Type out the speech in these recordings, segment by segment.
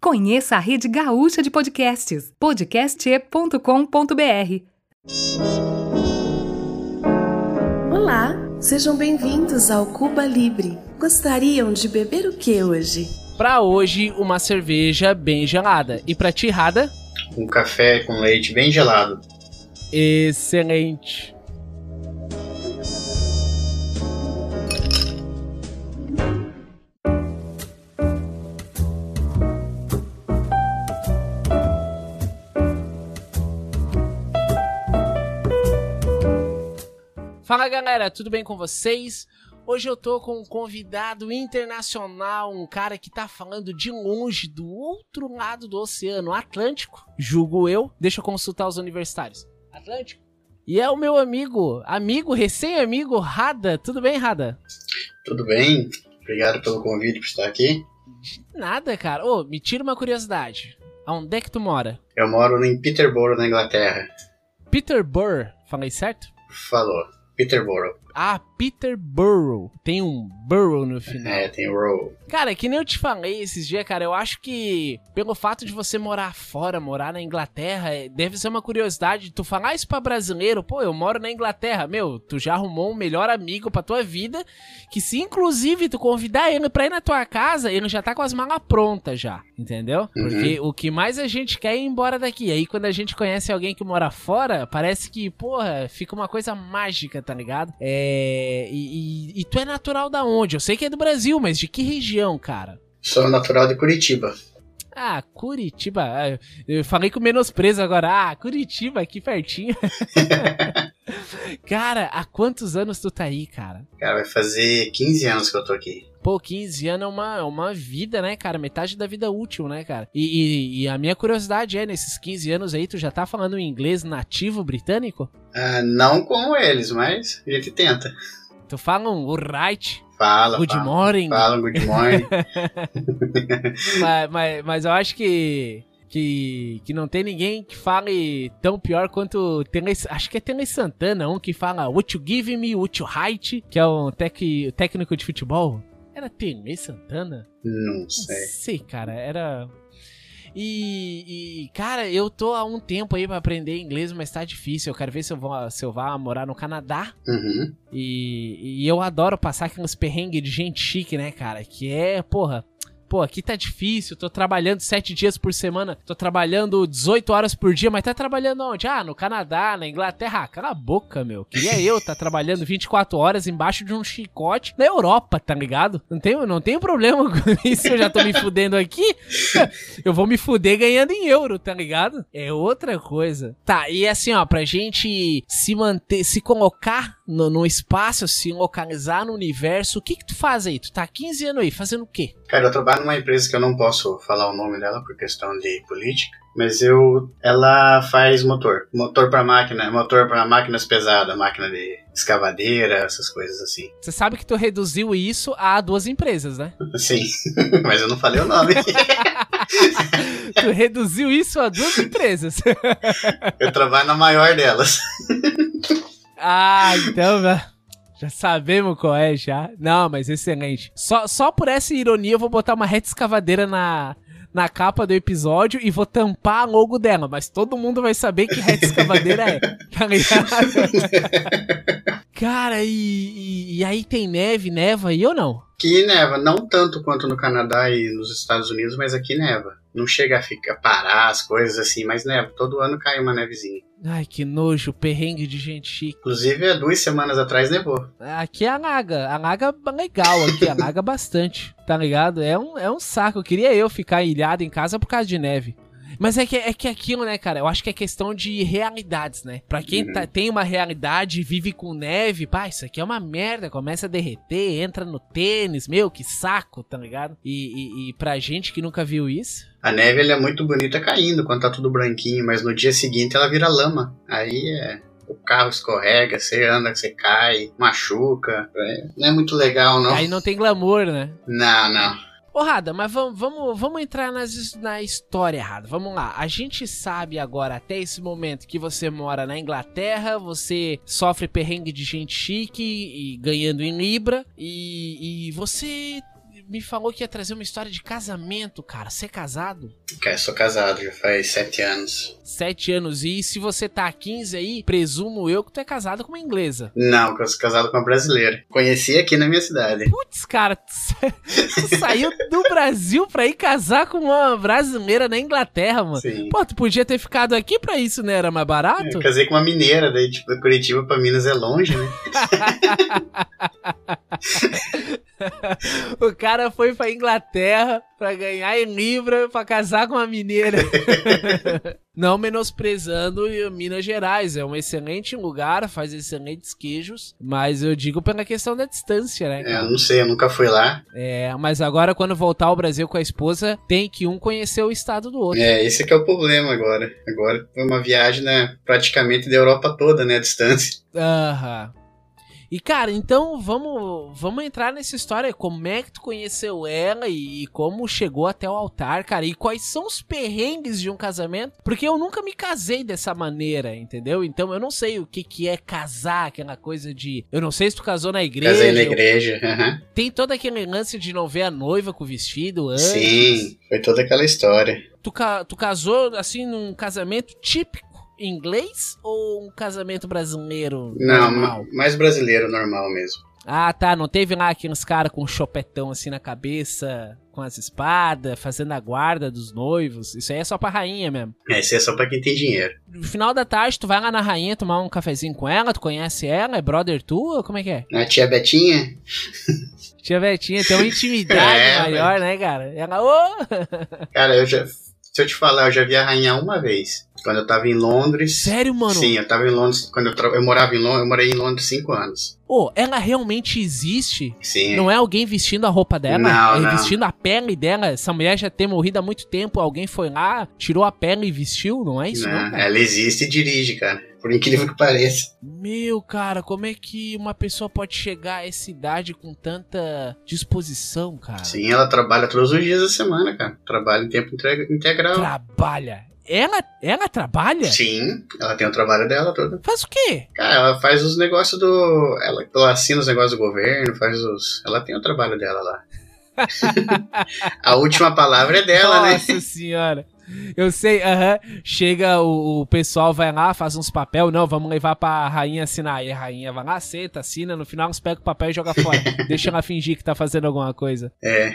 Conheça a rede gaúcha de podcasts, podcast.com.br. Olá, sejam bem-vindos ao Cuba Libre. Gostariam de beber o que hoje? Para hoje, uma cerveja bem gelada. E para ti, Rada? Um café com leite bem gelado. Excelente. Galera, tudo bem com vocês? Hoje eu tô com um convidado internacional, um cara que tá falando de longe, do outro lado do Oceano Atlântico, julgo eu. Deixa eu consultar os universitários. Atlântico? E é o meu amigo, amigo, recém-amigo, Rada. Tudo bem, Rada? Tudo bem? Obrigado pelo convite por estar aqui. De nada, cara. Ô, me tira uma curiosidade. Aonde é que tu mora? Eu moro em Peterborough, na Inglaterra. Peterborough, falei certo? Falou. Peterborough. Ah, Peterborough. Tem um borough no final. É, tem o row. Cara, que nem eu te falei esses dias, cara, eu acho que pelo fato de você morar fora, morar na Inglaterra, é, deve ser uma curiosidade. Tu falar isso pra brasileiro, pô, eu moro na Inglaterra, meu, tu já arrumou um melhor amigo pra tua vida, que se inclusive tu convidar ele pra ir na tua casa, ele já tá com as malas prontas já, entendeu? Uhum. Porque o que mais a gente quer é ir embora daqui. Aí quando a gente conhece alguém que mora fora, parece que, porra, fica uma coisa mágica, tá ligado? É. E, e, e tu é natural da onde? Eu sei que é do Brasil, mas de que região, cara? Sou natural de Curitiba. Ah, Curitiba. Ah, Eu falei com menosprezo agora. Ah, Curitiba, aqui pertinho. cara, há quantos anos tu tá aí, cara? Cara, vai fazer 15 anos que eu tô aqui. Pô, 15 anos é uma, é uma vida, né, cara? Metade da vida útil, né, cara? E, e- e a minha curiosidade é, nesses 15 anos aí, tu já tá falando inglês nativo britânico? Ah, não como eles, mas a gente tenta. Tu fala um right, Fala, good fala. morning, Fala, good morning. mas, mas, mas eu acho que, que, que não tem ninguém que fale tão pior quanto Tele, acho que é Tele Santana, um que fala What you give me, what you height, que é um tec, técnico de futebol. Era Tele Santana? não Não sei. sei, cara, era... E, e, cara, eu tô há um tempo aí pra aprender inglês, mas tá difícil. Eu quero ver se eu vou, se eu vou morar no Canadá. Uhum. E, e eu adoro passar aqueles perrengues de gente chique, né, cara? Que é, porra. Pô, aqui tá difícil, tô trabalhando sete dias por semana, tô trabalhando 18 horas por dia, mas tá trabalhando onde? Ah, no Canadá, na Inglaterra. Ah, cala a boca, meu. Queria eu tá trabalhando 24 horas embaixo de um chicote na Europa, tá ligado? Não tenho, não tenho problema com isso, eu já tô me fudendo aqui. Eu vou me fuder ganhando em euro, tá ligado? É outra coisa. Tá, e assim, ó, pra gente se manter, se colocar no, no espaço, se localizar no universo, o que que tu faz aí? Tu tá há 15 anos aí, fazendo o quê? Cara, eu trabalho numa empresa que eu não posso falar o nome dela por questão de política, mas eu ela faz motor, motor para máquina, motor para máquinas pesadas, máquina de escavadeira, essas coisas assim. Você sabe que tu reduziu isso a duas empresas, né? Sim, mas eu não falei o nome. tu reduziu isso a duas empresas. eu trabalho na maior delas. ah, então, velho. Já sabemos qual é, já. Não, mas excelente. Só, só por essa ironia eu vou botar uma reta escavadeira na, na capa do episódio e vou tampar a logo dela. Mas todo mundo vai saber que reta escavadeira é. Tá ligado? Cara, e, e, e aí tem neve, neva aí ou não? Aqui neva, não tanto quanto no Canadá e nos Estados Unidos, mas aqui neva. Não chega a ficar parar as coisas assim, mas neva. Todo ano cai uma nevezinha. Ai, que nojo, perrengue de gente chique. Inclusive, há duas semanas atrás nevou. Aqui é a Naga. A Naga é legal aqui, a Naga bastante, tá ligado? É um, é um saco. Eu queria eu ficar ilhado em casa por causa de neve. Mas é que, é que aquilo, né, cara? Eu acho que é questão de realidades, né? Pra quem tá, tem uma realidade e vive com neve, pá, isso aqui é uma merda. Começa a derreter, entra no tênis, meu, que saco, tá ligado? E, e, e pra gente que nunca viu isso. A neve ela é muito bonita caindo quando tá tudo branquinho, mas no dia seguinte ela vira lama. Aí é. O carro escorrega, você anda, você cai, machuca. É, não é muito legal, não. Aí não tem glamour, né? Não, não. Ô, Rada, mas vamos, vamos, vamos entrar nas, na história, Rada. Vamos lá. A gente sabe agora, até esse momento, que você mora na Inglaterra, você sofre perrengue de gente chique e ganhando em Libra, e, e você me falou que ia trazer uma história de casamento, cara. Você é casado? Cara, eu sou casado, já faz sete anos. Sete anos. E se você tá há 15 aí, presumo eu que tu é casado com uma inglesa. Não, que eu sou casado com uma brasileira. Conheci aqui na minha cidade. Putz, cara, tu saiu do Brasil pra ir casar com uma brasileira na Inglaterra, mano. Sim. Pô, tu podia ter ficado aqui pra isso, né? Era mais barato? Eu casei com uma mineira, daí, tipo, da Curitiba pra Minas é longe, né? o cara foi pra Inglaterra pra ganhar em Libra pra casar com uma mineira. Não menosprezando Minas Gerais, é um excelente lugar, faz excelentes queijos, mas eu digo pela questão da distância, né? É, eu não sei, eu nunca fui lá. É, mas agora quando voltar ao Brasil com a esposa, tem que um conhecer o estado do outro. É, esse que é o problema agora. Agora foi uma viagem, né, praticamente da Europa toda, né, a distância. Aham. E, cara, então vamos, vamos entrar nessa história. Como é que tu conheceu ela e, e, como chegou até o altar, cara? E quais são os perrengues de um casamento? Porque eu nunca me casei dessa maneira, entendeu? Então eu não sei o que, que é casar, aquela coisa de. Eu não sei se tu casou na igreja. Casei na igreja, aham. Uhum. Tem todo aquele lance de não ver a noiva com o vestido antes. Sim, foi toda aquela história. Tu, ca tu casou, assim, num casamento típico inglês ou um casamento brasileiro? Não, normal? mais brasileiro normal mesmo. Ah, tá. Não teve lá aqueles caras com um chopetão assim na cabeça, com as espadas, fazendo a guarda dos noivos. Isso aí é só pra rainha mesmo. É, isso é só pra quem tem dinheiro. No final da tarde, tu vai lá na rainha tomar um cafezinho com ela, tu conhece ela, é brother tua? Como é que é? A tia Betinha? tia Betinha tem uma intimidade É, maior, né, cara? Ela, ô! Cara, eu já. Se eu te falar, eu já vi a rainha uma vez. Quando eu tava em Londres. Sério, mano? Sim, eu tava em Londres. Quando eu, tra- eu morava em Londres, eu morei em Londres cinco anos. Ô, ela realmente existe? Sim. Não é alguém vestindo a roupa dela? Não, é não. vestindo a pele dela. Essa mulher já tem morrido há muito tempo. Alguém foi lá, tirou a pele e vestiu? Não é isso, não? Não, ela existe e dirige, cara. Por incrível que pareça. Meu, cara, como é que uma pessoa pode chegar a essa idade com tanta disposição, cara? Sim, ela trabalha todos os dias da semana, cara. Trabalha em tempo integra- integral. Trabalha. Ela, ela trabalha? Sim, ela tem o trabalho dela todo. Faz o quê? Cara, ela faz os negócios do. Ela, ela assina os negócios do governo, faz os. Ela tem o trabalho dela lá. a última palavra é dela, né? Nossa senhora. Eu sei, aham. Chega o, o pessoal, vai lá, faz uns papel. Não, vamos levar pra rainha assinar. Aí a rainha vai lá, aceita, assina. No final, eles pegam o papel e joga fora. Deixa ela fingir que tá fazendo alguma coisa. É.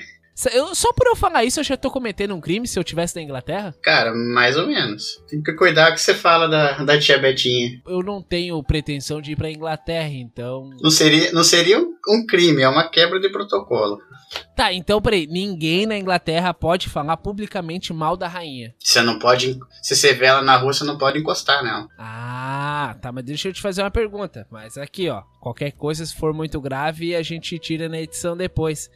Eu, só por eu falar isso, eu já tô cometendo um crime se eu tivesse na Inglaterra? Cara, mais ou menos. Tem que cuidar que você fala da, da tia Betinha. Eu não tenho pretensão de ir pra Inglaterra, então. Não seria, não seria um, um crime, é uma quebra de protocolo. Tá, então peraí. Ninguém na Inglaterra pode falar publicamente mal da rainha. Você não pode. Se você vê ela na rua, você não pode encostar nela. Ah, tá, mas deixa eu te fazer uma pergunta. Mas aqui, ó, qualquer coisa, se for muito grave, a gente tira na edição depois.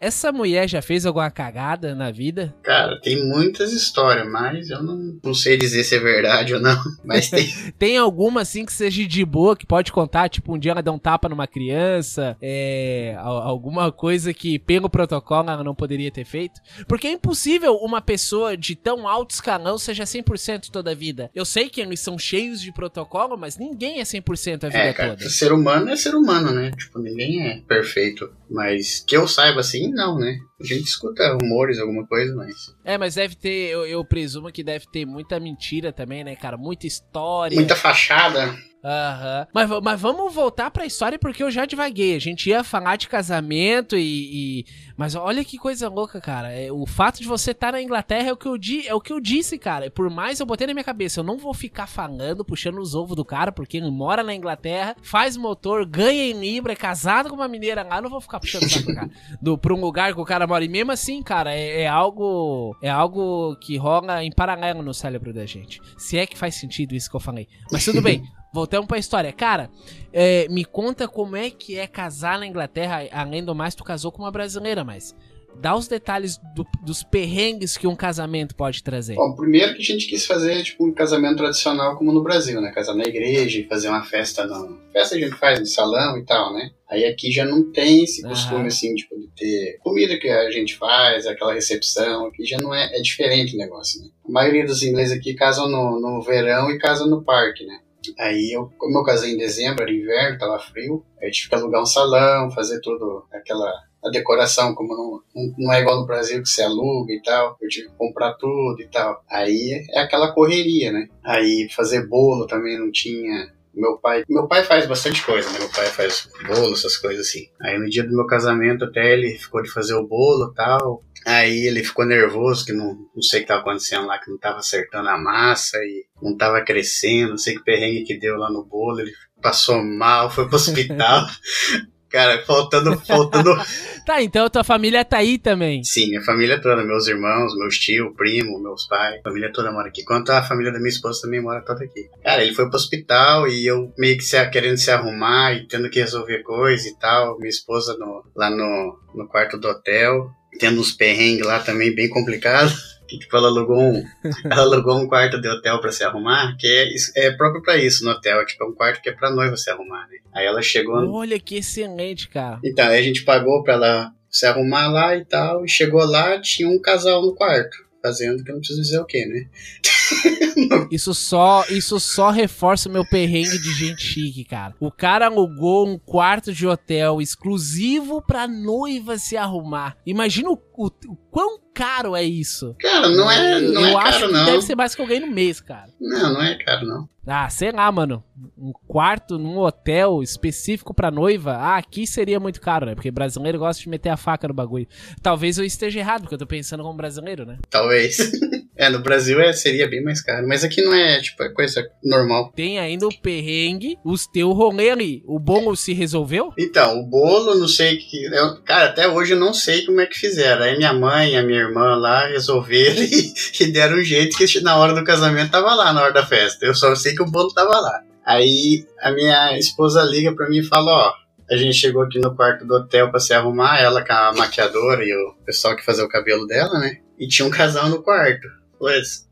Essa mulher já fez alguma cagada na vida? Cara, tem muitas histórias, mas eu não, não sei dizer se é verdade ou não. Mas tem. Tem alguma assim que seja de boa, que pode contar? Tipo, um dia ela deu um tapa numa criança? É. al- Alguma coisa que, pelo protocolo, ela não poderia ter feito? Porque é impossível uma pessoa de tão alto escalão seja 100% toda a vida. Eu sei que eles são cheios de protocolo, mas ninguém é 100% a vida É, cara, toda. ser humano é ser humano, né? Tipo, ninguém é perfeito. Mas que eu saiba assim, não, né? A gente escuta rumores, alguma coisa, mas. É, mas deve ter, eu, eu presumo que deve ter muita mentira também, né, cara? Muita história. Muita fachada. Aham. Mas, mas vamos voltar pra história porque eu já divaguei. A gente ia falar de casamento e. e- Mas olha que coisa louca, cara. É, o fato de você estar na Inglaterra é o, que eu di... é o que eu disse, cara. E Por mais eu botei na minha cabeça, eu não vou ficar falando, puxando os ovos do cara, porque ele mora na Inglaterra, faz motor, ganha em Libra, é casado com uma mineira lá, eu não vou ficar puxando o cara. Do, pra um lugar que o cara mora. E mesmo assim, cara, é, é algo. É algo que rola em paralelo no cérebro da gente. Se é que faz sentido isso que eu falei. Mas tudo bem. Voltamos pra história. Cara, é, me conta como é que é casar na Inglaterra. Além do mais, tu casou com uma brasileira, mas. Dá os detalhes do- dos perrengues que um casamento pode trazer. Bom, primeiro que a gente quis fazer, tipo, um casamento tradicional como no Brasil, né? Casar na igreja e fazer uma festa no... Festa a gente faz no salão e tal, né? Aí aqui já não tem esse costume, Aham. assim, tipo, de ter comida que a gente faz, aquela recepção. Aqui já não é... É diferente o negócio, né? A maioria dos ingleses aqui casam no, no verão e casam no parque, né? Aí, eu, como eu casei em dezembro, era inverno, tava frio, aí eu tive que alugar um salão, fazer tudo aquela a decoração, como não, não é igual no Brasil que você aluga e tal, eu tive que comprar tudo e tal. Aí é aquela correria, né? Aí fazer bolo também não tinha meu pai, meu pai faz bastante coisa, né? Meu pai faz bolo, essas coisas assim. Aí no dia do meu casamento até ele ficou de fazer o bolo, tal. Aí ele ficou nervoso que não, não sei o que estava acontecendo lá, que não estava acertando a massa e não estava crescendo, não sei que perrengue que deu lá no bolo, ele passou mal, foi pro hospital. Cara, faltando, faltando. tá, então tua família tá aí também. Sim, minha família toda, meus irmãos, meus tios, primo, meus pais, a família toda mora aqui. Quanto a família da minha esposa também mora toda aqui. Cara, ele foi pro hospital e eu meio que se, querendo se arrumar e tendo que resolver coisa e tal. Minha esposa no, lá no, no quarto do hotel, tendo uns perrengues lá também bem complicados que tipo, ela alugou um, ela alugou um quarto de hotel para se arrumar, que é, é próprio para isso no hotel, tipo, é um quarto que é pra noiva se arrumar, né? Aí ela chegou. Olha que excelente, cara. Então, aí a gente pagou pra ela se arrumar lá e tal, e chegou lá, tinha um casal no quarto, fazendo que eu não preciso dizer o que, né? isso só isso só reforça meu perrengue de gente chique, cara. O cara alugou um quarto de hotel exclusivo pra noiva se arrumar. Imagina o, o, o quão caro é isso. Cara, não é, não eu, é acho caro, que não. deve ser mais que eu ganhei no mês, cara. Não, não é caro, não. Ah, sei lá, mano. Um quarto num hotel específico pra noiva. Ah, aqui seria muito caro, né? Porque brasileiro gosta de meter a faca no bagulho. Talvez eu esteja errado, porque eu tô pensando como brasileiro, né? Talvez. é, no Brasil é, seria bem mais caro. Mas aqui não é, tipo, é coisa normal. Tem ainda o perrengue, os teu rolê ali. O bolo se resolveu? Então, o bolo, não sei que. Eu, cara, até hoje eu não sei como é que fizeram. Aí minha mãe e a minha irmã lá resolveram e, e deram um jeito que na hora do casamento tava lá, na hora da festa. Eu só sei que o bolo tava lá. Aí a minha esposa liga pra mim e fala: Ó, a gente chegou aqui no quarto do hotel para se arrumar, ela com a maquiadora e o pessoal que fazia o cabelo dela, né? E tinha um casal no quarto. Pois,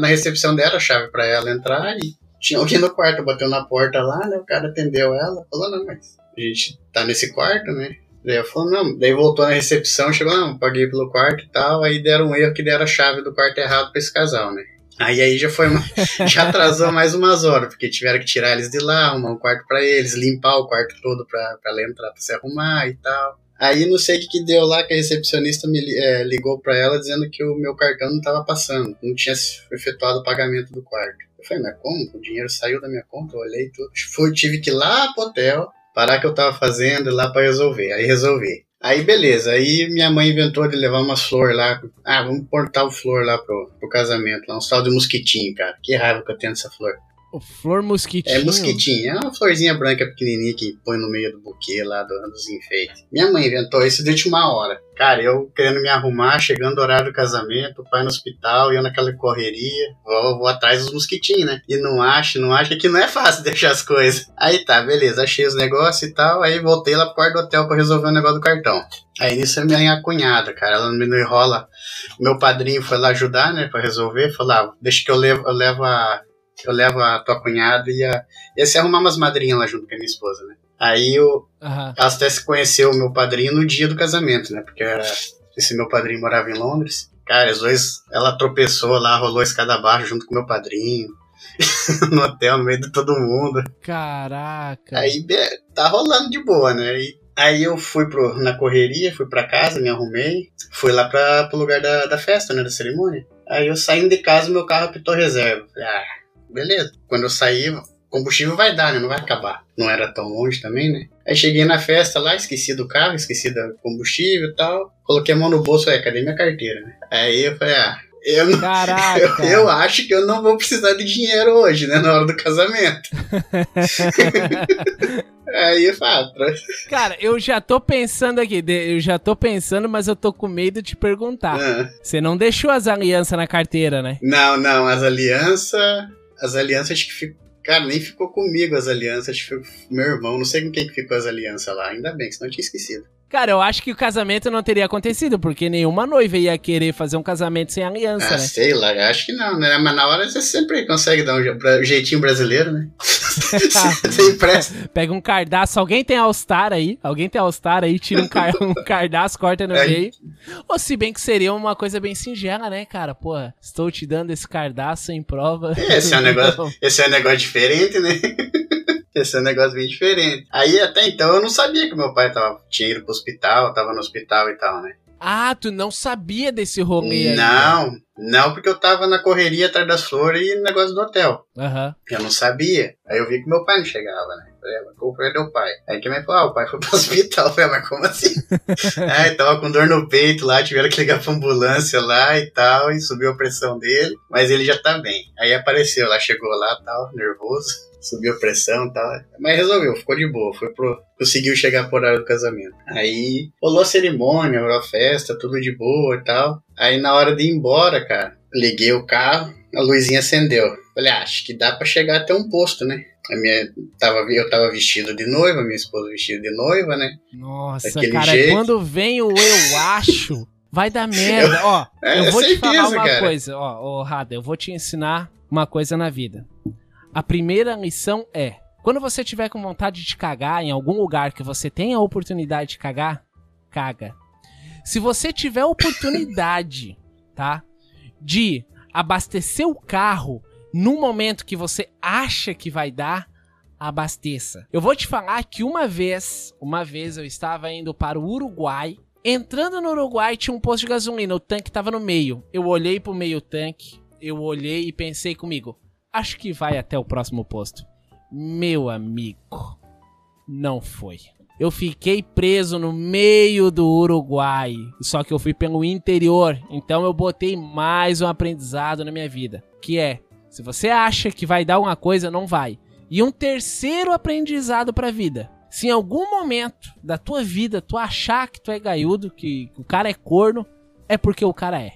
na recepção deram a chave para ela entrar e tinha alguém no quarto, bateu na porta lá, né? O cara atendeu ela, falou: Não, mas a gente tá nesse quarto, né? Daí eu falou, não, daí voltou na recepção, chegou, não, paguei pelo quarto e tal, aí deram um erro que deram a chave do quarto errado pra esse casal, né? Aí aí já foi, já atrasou mais umas horas, porque tiveram que tirar eles de lá, arrumar um quarto para eles, limpar o quarto todo pra, pra ela entrar pra se arrumar e tal. Aí não sei o que, que deu lá, que a recepcionista me é, ligou pra ela dizendo que o meu cartão não tava passando, não tinha efetuado o pagamento do quarto. Eu falei, mas como? O dinheiro saiu da minha conta, eu olhei tudo. Fui, tive que ir lá pro hotel, parar que eu tava fazendo lá para resolver. Aí resolvi. Aí beleza, aí minha mãe inventou de levar umas flores lá. Ah, vamos portar o flor lá pro, pro casamento, lá, um tal de mosquitinho, cara. Que raiva que eu tenho dessa flor. O flor mosquitinho? É mosquitinho, é uma florzinha branca pequenininha que põe no meio do buquê lá do, dos enfeites. Minha mãe inventou isso de última hora. Cara, eu querendo me arrumar, chegando o horário do casamento, o pai no hospital, eu naquela correria, vou, vou atrás dos mosquitinhos, né? E não acho, não acho, que não é fácil deixar as coisas. Aí tá, beleza, achei os negócios e tal, aí voltei lá pro quarto do hotel pra resolver o negócio do cartão. Aí nisso a minha cunhada, cara, ela me enrola. Meu padrinho foi lá ajudar, né, pra resolver, falou, ah, deixa que eu levo, eu levo a eu levo a tua cunhada e ia, ia se arrumar umas madrinhas lá junto com a minha esposa, né? Aí eu, uhum. ela até se conheceu o meu padrinho no dia do casamento, né? Porque era, esse meu padrinho morava em Londres. Cara, as dois, ela tropeçou lá, rolou a escada abaixo junto com meu padrinho. no hotel, no meio de todo mundo. Caraca. Aí tá rolando de boa, né? E, aí eu fui pro, na correria, fui pra casa, me arrumei. Fui lá pra, pro lugar da, da festa, né? Da cerimônia. Aí eu saindo de casa, meu carro apitou reserva. Falei, ah, beleza. Quando eu saí, combustível vai dar, né? Não vai acabar. Não era tão longe também, né? Aí cheguei na festa lá, esqueci do carro, esqueci do combustível e tal. Coloquei a mão no bolso, é, cadê minha carteira? Né? Aí eu falei, ah, eu, não, eu, eu, acho que eu não vou precisar de dinheiro hoje, né? Na hora do casamento. Aí eu falo. Cara, eu já tô pensando aqui, eu já tô pensando, mas eu tô com medo de te perguntar. Ah. Você não deixou as alianças na carteira, né? Não, não, as alianças. As alianças que ficou. Cara, nem ficou comigo as alianças, foi meu irmão, não sei com quem que ficou as alianças lá. Ainda bem, senão eu tinha esquecido. Cara, eu acho que o casamento não teria acontecido, porque nenhuma noiva ia querer fazer um casamento sem aliança, ah, né? Sei lá, acho que não, né? Mas na hora você sempre consegue dar um jeitinho brasileiro, né? você empresta. Pega um cardaço, alguém tem All-Star aí? Alguém tem All-Star aí, tira um, car um cardaço, corta no é. meio. Ou se bem que seria uma coisa bem singela, né, cara? Pô, estou te dando esse cardaço em prova. esse é um negócio, esse é um negócio diferente, né? Esse é um negócio bem diferente. Aí até então eu não sabia que meu pai tava, tinha ido pro hospital, tava no hospital e tal, né? Ah, tu não sabia desse rolê aí. Não, não, porque eu tava na correria atrás das flores e no negócio do hotel. Aham. Eu não sabia. Aí eu vi que meu pai não chegava, né? Falei, mas qual foi o pai? Aí quem me falou, ah, o pai foi pro hospital. Eu falei, mas como assim? Aí tava com dor no peito lá, tiveram que ligar pra ambulância lá e tal, e subiu a pressão dele, mas ele já tá bem. Aí apareceu lá, chegou lá tal, nervoso subiu a pressão e tal. Mas resolveu, ficou de boa. Foi pro, conseguiu chegar pro horário do casamento. Aí rolou a cerimônia, rolou a festa, tudo de boa e tal. Aí na hora de ir embora, cara, liguei o carro, a luzinha acendeu. Falei, ah, acho que dá pra chegar até um posto, né? A minha, tava, eu tava vestido de noiva, minha esposa vestida de noiva, né? Nossa, Daquele cara, jeito. quando vem o eu acho, vai dar merda. Ó, É, eu vou te falar uma cara. coisa, ó, ô Rada, eu vou te ensinar uma coisa na vida. A primeira lição é: quando você tiver com vontade de cagar em algum lugar que você tenha a oportunidade de cagar, caga. Se você tiver a oportunidade, tá, de abastecer o carro no momento que você acha que vai dar, abasteça. Eu vou te falar que uma vez, uma vez eu estava indo para o Uruguai. Entrando no Uruguai tinha um posto de gasolina, o tanque estava no meio. Eu olhei pro meio tanque, eu olhei e pensei comigo, acho que vai até o próximo posto. Meu amigo, não foi. Eu fiquei preso no meio do Uruguai, só que eu fui pelo interior, então eu botei mais um aprendizado na minha vida, que é, se você acha que vai dar uma coisa, não vai. E um terceiro aprendizado pra vida. Se em algum momento da tua vida tu achar que tu é gaiudo, que o cara é corno, é porque o cara é.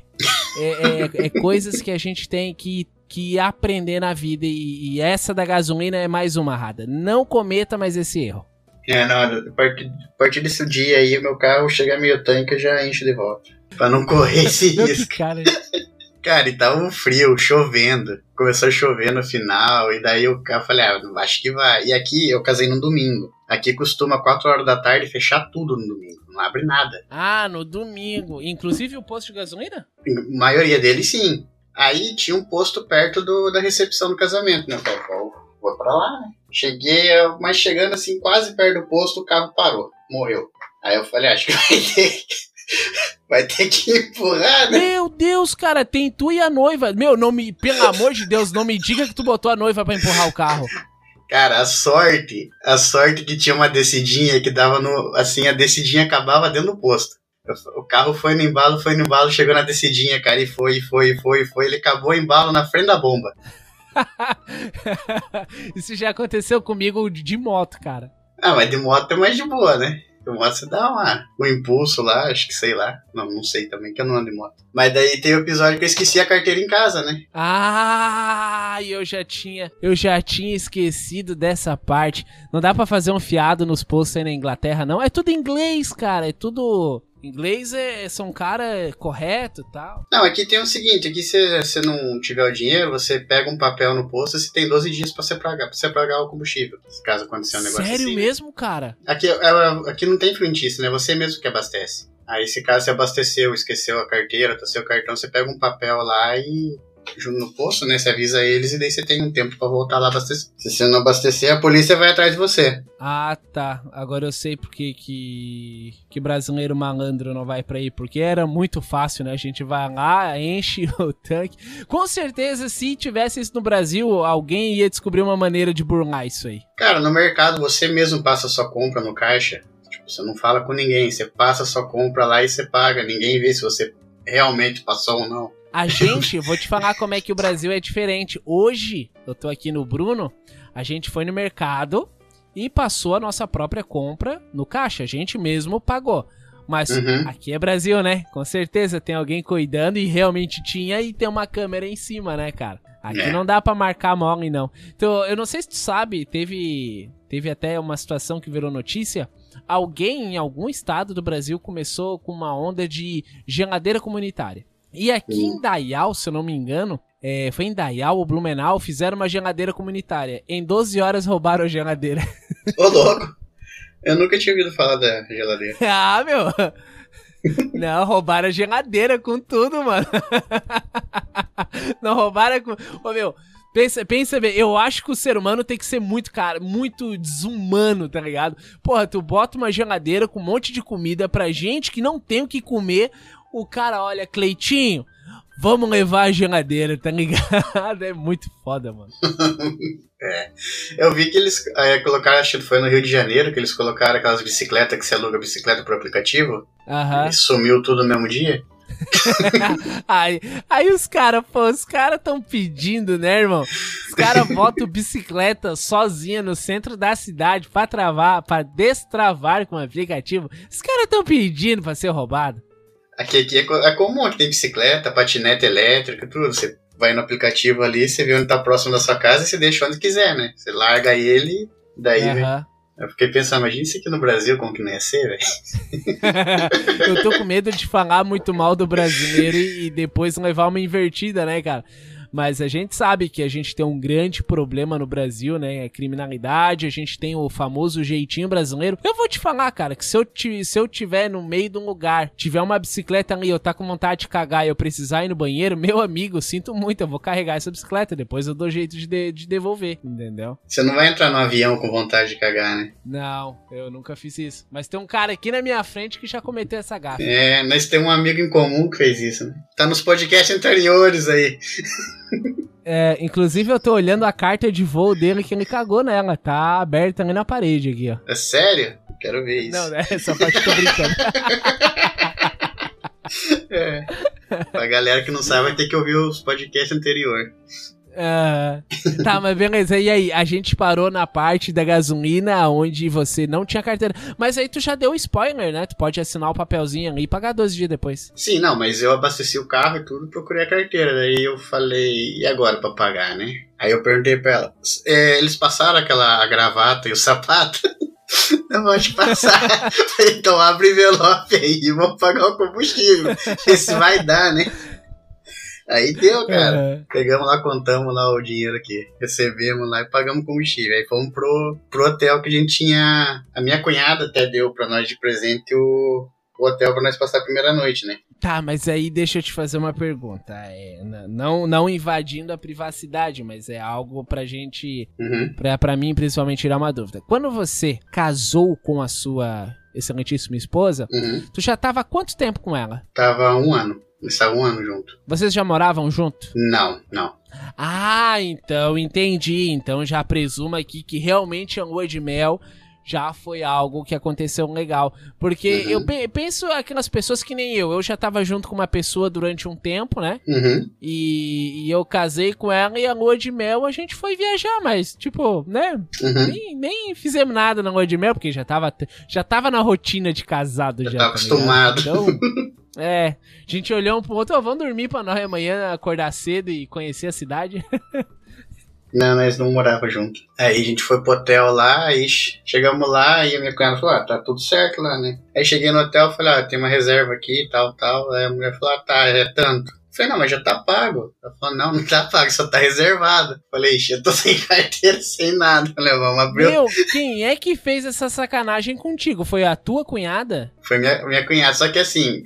É, é- é coisas que a gente tem que, que aprender na vida. E, e essa da gasolina é mais uma rada. Não cometa mais esse erro. É, não, a partir, a partir desse dia aí, meu carro chega meio tanque e já enche de volta. Pra não correr esse risco. cara. Cara, e tava um frio, chovendo. Começou a chover no final, e daí eu, eu falei, ah, acho que vai. E aqui eu casei no domingo. Aqui costuma 4 horas da tarde fechar tudo no domingo. Não abre nada. Ah, no domingo. Inclusive o posto de gasolina? A maioria deles sim. Aí tinha um posto perto do, da recepção do casamento, né? Eu falei, vou, vou pra lá, né? Cheguei, mas chegando assim, quase perto do posto, o carro parou, morreu. Aí eu falei, acho que vai ter, vai ter que empurrar, né? Meu Deus, cara, tem tu e a noiva. Meu, não me, pelo amor de Deus, não me diga que tu botou a noiva pra empurrar o carro. Cara, a sorte, a sorte que tinha uma descidinha que dava no. Assim, a descidinha acabava dentro do posto. O carro foi no embalo, foi no embalo, chegou na descidinha, cara, e foi, e foi, e foi, foi. Ele acabou o embalo na frente da bomba. Isso já aconteceu comigo de moto, cara. Ah, mas de moto é mais de boa, né? De moto você dá uma, um impulso lá, acho que sei lá. Não, não sei também, que eu não ando de moto. Mas daí tem o episódio que eu esqueci a carteira em casa, né? Ah, eu já tinha, eu já tinha esquecido dessa parte. Não dá pra fazer um fiado nos postos aí na Inglaterra, não. É tudo inglês, cara. É tudo inglês. É, são cara correto e tal. Não, aqui tem o seguinte, aqui se você não tiver o dinheiro, você pega um papel no posto e você tem 12 dias pra você pagar, pra você pagar o combustível. Caso aconteça um negócio Sério assim. né? mesmo, cara? Aqui, é- aqui não tem frentista, né? Você mesmo que abastece. Aí, se caso você abasteceu, esqueceu a carteira, tá seu cartão, você pega um papel lá e junto no posto, né? Você avisa eles e daí você tem um tempo pra voltar lá abastecer. Se você não abastecer, a polícia vai atrás de você. Ah, tá. Agora eu sei porque que que brasileiro malandro não vai pra aí, porque era muito fácil, né? A gente vai lá, enche o tanque. Com certeza, se tivesse isso no Brasil, alguém ia descobrir uma maneira de burlar isso aí. Cara, no mercado você mesmo passa sua compra no caixa. Tipo, você não fala com ninguém, você passa sua compra lá e você paga. Ninguém vê se você realmente passou ou não. A gente, vou te falar como é que o Brasil é diferente. Hoje, eu tô aqui no Bruno, a gente foi no mercado e passou a nossa própria compra no caixa. A gente mesmo pagou. Mas Uhum. aqui é Brasil, né? Com certeza tem alguém cuidando e realmente tinha e tem uma câmera em cima, né, cara? Aqui É. não dá pra marcar mole, não. Então, eu não sei se tu sabe, teve, teve até uma situação que virou notícia. Alguém em algum estado do Brasil começou com uma onda de geladeira comunitária. E aqui em Dayal, se eu não me engano, é, foi em Dayal ou Blumenau, fizeram uma geladeira comunitária. Em 12 horas roubaram a geladeira. Ô, louco! Eu nunca tinha ouvido falar da geladeira. ah, meu! Não, roubaram a geladeira com tudo, mano. Não roubaram com. Ô, meu, Pensa, pensa bem, eu acho que o ser humano tem que ser muito, cara, muito desumano, tá ligado? Porra, tu bota uma geladeira com um monte de comida pra gente que não tem o que comer. O cara olha, Cleitinho, vamos levar a geladeira, tá ligado? É muito foda, mano. É. Eu vi que eles é, colocaram, acho que foi no Rio de Janeiro, que eles colocaram aquelas bicicletas que você aluga bicicleta pro aplicativo. Aham. E sumiu tudo no mesmo dia. aí, aí os caras, pô, os caras tão pedindo, né, irmão? Os caras botam bicicleta sozinha no centro da cidade pra travar, pra destravar com o aplicativo. Os caras tão pedindo pra ser roubado. Aqui, aqui é, é comum, aqui tem bicicleta, patinete elétrica, tudo. Você vai no aplicativo ali, você vê onde tá próximo da sua casa e você deixa onde quiser, né? Você larga ele, daí vem. Aham. Eu fiquei pensando, imagina isso aqui no Brasil, como que não ia ser, velho? Eu tô com medo de falar muito mal do brasileiro e, e depois levar uma invertida, né, cara? Mas a gente sabe que a gente tem um grande problema no Brasil, né? É criminalidade, a gente tem o famoso jeitinho brasileiro. Eu vou te falar, cara, que se eu, se eu tiver no meio de um lugar, tiver uma bicicleta ali, eu tá com vontade de cagar e eu precisar ir no banheiro, meu amigo, sinto muito, eu vou carregar essa bicicleta, depois eu dou jeito de, de- de devolver, entendeu? Você não vai entrar no avião com vontade de cagar, né? Não, eu nunca fiz isso. Mas tem um cara aqui na minha frente que já cometeu essa gafe. É, nós temos um amigo em comum que fez isso, né? Tá nos podcasts anteriores aí. É, inclusive eu tô olhando a carta de voo dele que ele cagou nela, tá aberta ali na parede aqui, ó. É sério? Quero ver isso. Não, né? Essa parte eu tô brincando. É. Pra galera que não sabe, vai ter que ouvir os podcasts anteriores. Ah, tá, mas beleza. E aí, a gente parou na parte da gasolina onde você não tinha carteira. Mas aí tu já deu spoiler, né? Tu pode assinar o papelzinho ali e pagar 12 dias depois. Sim, não, mas eu abasteci o carro e tudo, procurei a carteira. Daí eu falei, e agora pra pagar, né? Aí eu perguntei pra ela, "É, eles passaram aquela gravata e o sapato? Vou te passar. Então abre envelope aí e vamos pagar o combustível. Ver se vai dar, né? Aí deu, cara. Ah, Pegamos lá, contamos lá o dinheiro aqui. Recebemos lá e pagamos combustível. Aí fomos pro, pro hotel que a gente tinha. A minha cunhada até deu pra nós de presente o, o hotel pra nós passar a primeira noite, né? Tá, mas aí deixa eu te fazer uma pergunta. É, não, não invadindo a privacidade, mas é algo pra gente Uhum. Pra, pra mim, principalmente, tirar uma dúvida. Quando você casou com a sua excelentíssima esposa, Uhum. tu já tava há quanto tempo com ela? Tava um ano. Estava um ano junto. Vocês já moravam junto? Não, não. Ah, então entendi. Então já presumo aqui que realmente a lua de mel já foi algo que aconteceu legal. Porque Uhum. eu pe- penso aquelas pessoas que nem eu. Eu já tava junto com uma pessoa durante um tempo, né? Uhum. E, e eu casei com ela e a lua de mel a gente foi viajar, mas, tipo, né? Uhum. Nem, nem fizemos nada na lua de mel, porque já tava, já tava na rotina de casado já. Já tava tá acostumado. Então, é, a gente olhou um pro outro, "Ô, vamos dormir pra nós amanhã acordar cedo e conhecer a cidade. Não, nós não morávamos junto. Aí a gente foi pro hotel lá, aí che- chegamos lá e a minha cunhada falou, ah, tá tudo certo lá, né? Aí cheguei no hotel e falei, ah, tem uma reserva aqui, tal, tal. Aí a mulher falou, ah, tá, é tanto. Eu Falei, não, mas já tá pago. Ela falou, não, não tá pago, só tá reservado. Falei, ixi, eu tô sem carteira, sem nada. Falei, vamos abrir. Meu, quem é que fez essa sacanagem contigo? Foi a tua cunhada? Foi minha, minha cunhada. Só que assim,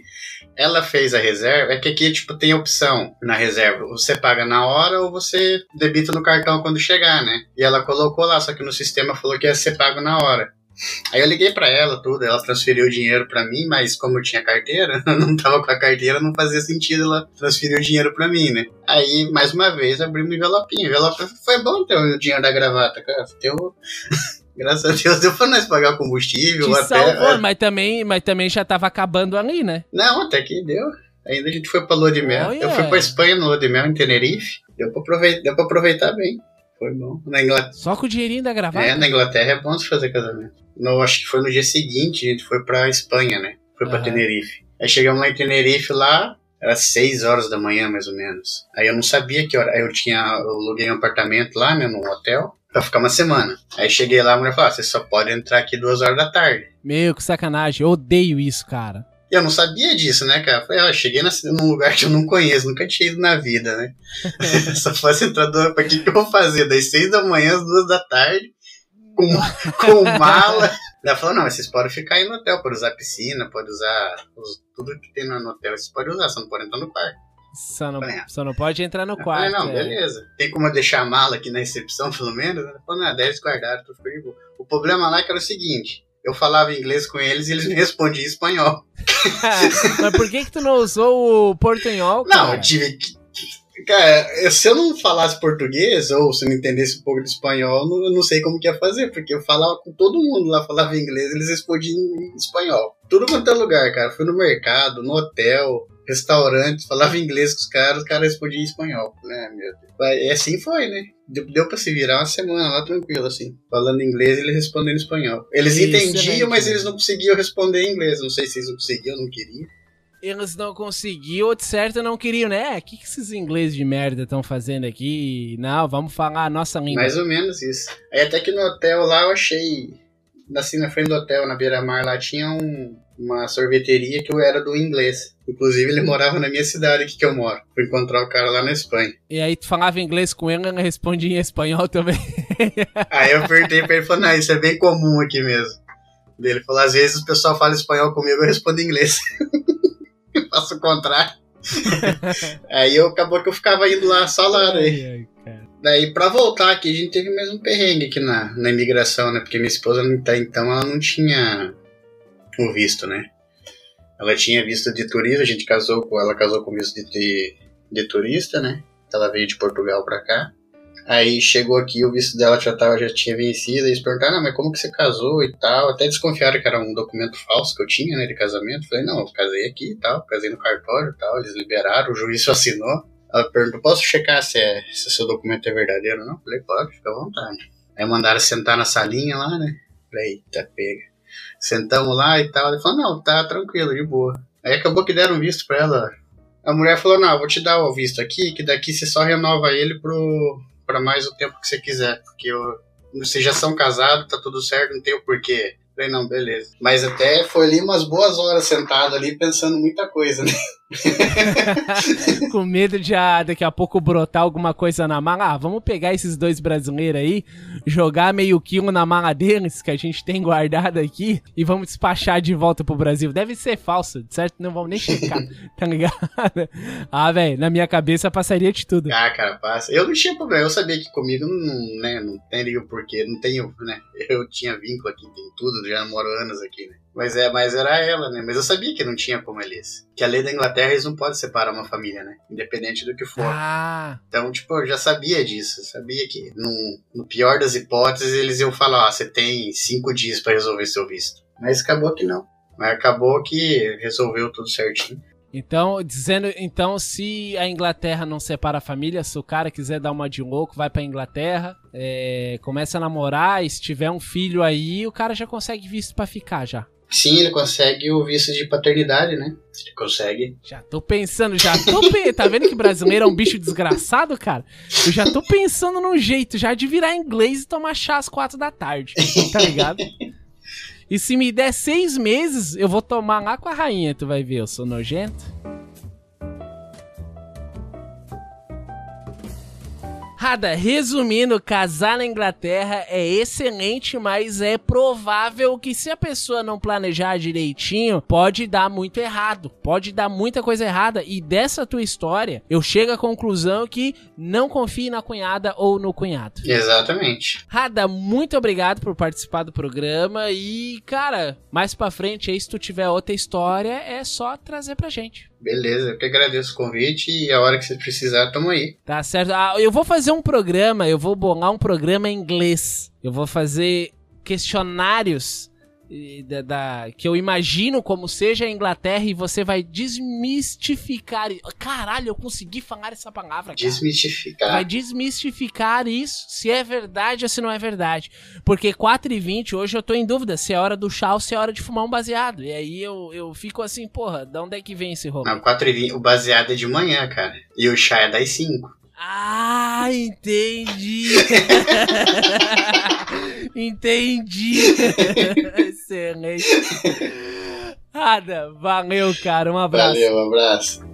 ela fez a reserva. É que aqui, tipo, tem opção na reserva. Você paga na hora ou você debita no cartão quando chegar, né? E ela colocou lá, só que no sistema falou que ia ser pago na hora. Aí eu liguei pra ela, tudo, ela transferiu o dinheiro pra mim, mas como eu tinha carteira, eu não tava com a carteira, não fazia sentido ela transferir o dinheiro pra mim, né? Aí, mais uma vez, abri um envelopinho. Envelope foi bom ter o dinheiro da gravata, cara. Deu... Graças a Deus deu pra nós pagar o combustível. Te até... salvou, mas também, mas também já tava acabando ali, né? Não, até que deu. Ainda a gente foi pra Lua de Mel. Olha. Eu fui pra Espanha no Lua de Mel, em Tenerife. Deu pra, aproveitar, deu pra aproveitar bem. Foi bom. Na Inglaterra, Só com o dinheirinho da gravata. é, na Inglaterra é bom se fazer casamento. No, acho que foi no dia seguinte, a gente foi pra Espanha, né? Foi pra Aham. Tenerife. Aí chegamos lá em Tenerife, lá era 6 horas da manhã, mais ou menos. Aí eu não sabia que hora. Aí eu tinha. Eu aluguei um apartamento lá, né, num hotel, pra ficar uma semana. Aí cheguei lá, a mulher falou: ah, você só pode entrar aqui duas horas da tarde. Meu, que sacanagem. Eu odeio isso, cara. E eu não sabia disso, né, cara? Falei, ó, cheguei na- num lugar que eu não conheço, nunca tinha ido na vida, né? Só fosse entrador, pra que, que eu vou fazer? Das seis da manhã às duas da tarde, com, com mala. Ela falou, não, mas vocês podem ficar aí no hotel, pode usar piscina, pode usar os- tudo que tem no hotel, vocês podem usar, só não podem entrar no quarto. Só não, Falei, ah. só não pode entrar no Eu falei, quarto. não, é. beleza. Tem como eu deixar a mala aqui na recepção, pelo menos? Ela falou, não, 10 guardados, tô ficando de boa. O problema lá é que era o seguinte, eu falava inglês com eles e eles me respondiam em espanhol. Mas por que que tu não usou o portunhol, Não, eu tive que... Cara, se eu não falasse português, ou se eu não entendesse um pouco de espanhol, eu não, eu não sei como que ia fazer, porque eu falava com todo mundo lá, falava inglês, eles respondiam em espanhol. Tudo quanto é lugar, cara. Fui no mercado, no hotel, restaurante, falava inglês com os caras, os caras respondiam em espanhol. Né, meu Deus. Mas, E assim foi, né? Deu, deu pra se virar uma semana lá tranquilo, assim. Falando inglês e eles respondendo em espanhol. Eles Excelente, entendiam, mas né? eles não conseguiam responder em inglês. Não sei se eles não conseguiam, não queriam. Eles não conseguiam, ou de certo não queriam, né? O que, que esses ingleses de merda estão fazendo aqui? Não, vamos falar a nossa língua. Mais ou menos isso. Aí até que no hotel lá eu achei. Assim, na frente do hotel, na beira-mar, lá tinha um- uma sorveteria que eu era do inglês. Inclusive, ele morava na minha cidade aqui que eu moro. Fui encontrar o cara lá na Espanha. E aí tu falava inglês com ele, ele respondia em espanhol também. Aí eu perguntei pra ele e falou: Não, isso é bem comum aqui mesmo. Ele falou: Às vezes o pessoal fala espanhol comigo, eu respondo em inglês. eu faço o contrário. Aí eu acabou que eu ficava indo lá só lá, né? Ai, ai, cara. Daí, pra voltar aqui, a gente teve mesmo um perrengue aqui na, na imigração, né? Porque minha esposa, até então, ela não tinha o visto, né? Ela tinha visto de turista, a gente casou com ela, casou com visto de, de, de turista, né? Ela veio de Portugal pra cá. Aí chegou aqui, o visto dela já, tava, já tinha vencido, eles perguntaram, ah, mas como que você casou e tal? Até desconfiaram que era um documento falso que eu tinha, né, de casamento. Falei, não, eu casei aqui e tal, casei no cartório e tal, eles liberaram, o juiz assinou. Ela perguntou, posso checar se, é, se seu documento é verdadeiro ou não? Falei, pode, fica à vontade. Aí mandaram sentar na salinha lá, né? Falei, eita, pega. Sentamos lá e tal. Ele falou, não, tá tranquilo, de boa. Aí acabou que deram visto pra ela. A mulher falou, não, vou te dar o visto aqui, que daqui você só renova ele pro, pra mais o tempo que você quiser. Porque eu, vocês já são casados, tá tudo certo, não tem o porquê. Falei, não, beleza. Mas até foi ali umas boas horas sentado ali, pensando muita coisa, né? com medo de ah, daqui a pouco brotar alguma coisa na mala. Ah, vamos pegar esses dois brasileiros aí, jogar meio quilo na mala deles, que a gente tem guardado aqui, e vamos despachar de volta pro Brasil. Deve ser falso, certo? Não vamos nem checar, tá ligado? Ah, velho, na minha cabeça passaria de tudo. Ah, cara, passa. Eu não tinha problema, eu sabia que comigo não, né, não teria o porquê, não tenho, né? Eu tinha vínculo aqui, tem tudo, já moro anos aqui, né? Mas, é, mas era ela, né? Mas eu sabia que não tinha como eles. Que a lei da Inglaterra, eles não podem separar uma família, né? Independente do que for. Ah, Então, tipo, eu já sabia disso. Sabia que, no, no pior das hipóteses, eles iam falar: ó, você tem cinco dias pra resolver seu visto. Mas acabou que não. Mas acabou que resolveu tudo certinho. então, dizendo, então, se a Inglaterra não separa a família, se o cara quiser dar uma de louco, vai pra Inglaterra, é, começa a namorar, e se tiver um filho aí, o cara já consegue visto pra ficar já. Sim, ele consegue o visto de paternidade, né? Ele consegue. Já tô pensando, já tô pe... Tá vendo que brasileiro é um bicho desgraçado, cara? Eu já tô pensando num jeito já de virar inglês e tomar chá às quatro da tarde, tá ligado? E se me der seis meses, eu vou tomar lá com a rainha, tu vai ver, eu sou nojento. Rada, resumindo, casar na Inglaterra é excelente, mas é provável que se a pessoa não planejar direitinho, pode dar muito errado. Pode dar muita coisa errada. E dessa tua história, eu chego à conclusão que não confie na cunhada ou no cunhado. Exatamente. Rada, muito obrigado por participar do programa. E, cara, mais pra frente aí, se tu tiver outra história, é só trazer pra gente. Beleza, eu que agradeço o convite e a hora que você precisar, tamo aí. Tá certo. Ah, eu vou fazer um programa, eu vou bolar um programa em inglês. Eu vou fazer questionários da, da- que eu imagino como seja a Inglaterra e você vai desmistificar. Caralho, eu consegui falar essa palavra, cara. Desmistificar. Vai desmistificar isso, se é verdade ou se não é verdade. Porque 4 e 20 hoje eu tô em dúvida se é hora do chá ou se é hora de fumar um baseado. E aí eu, eu fico assim, porra, de onde é que vem esse roubo? Não, 4 e 20, o baseado é de manhã, cara. E o chá é das 5. Ah, entendi. entendi. Excelente. Nada, valeu, cara. Um abraço. Valeu, um abraço.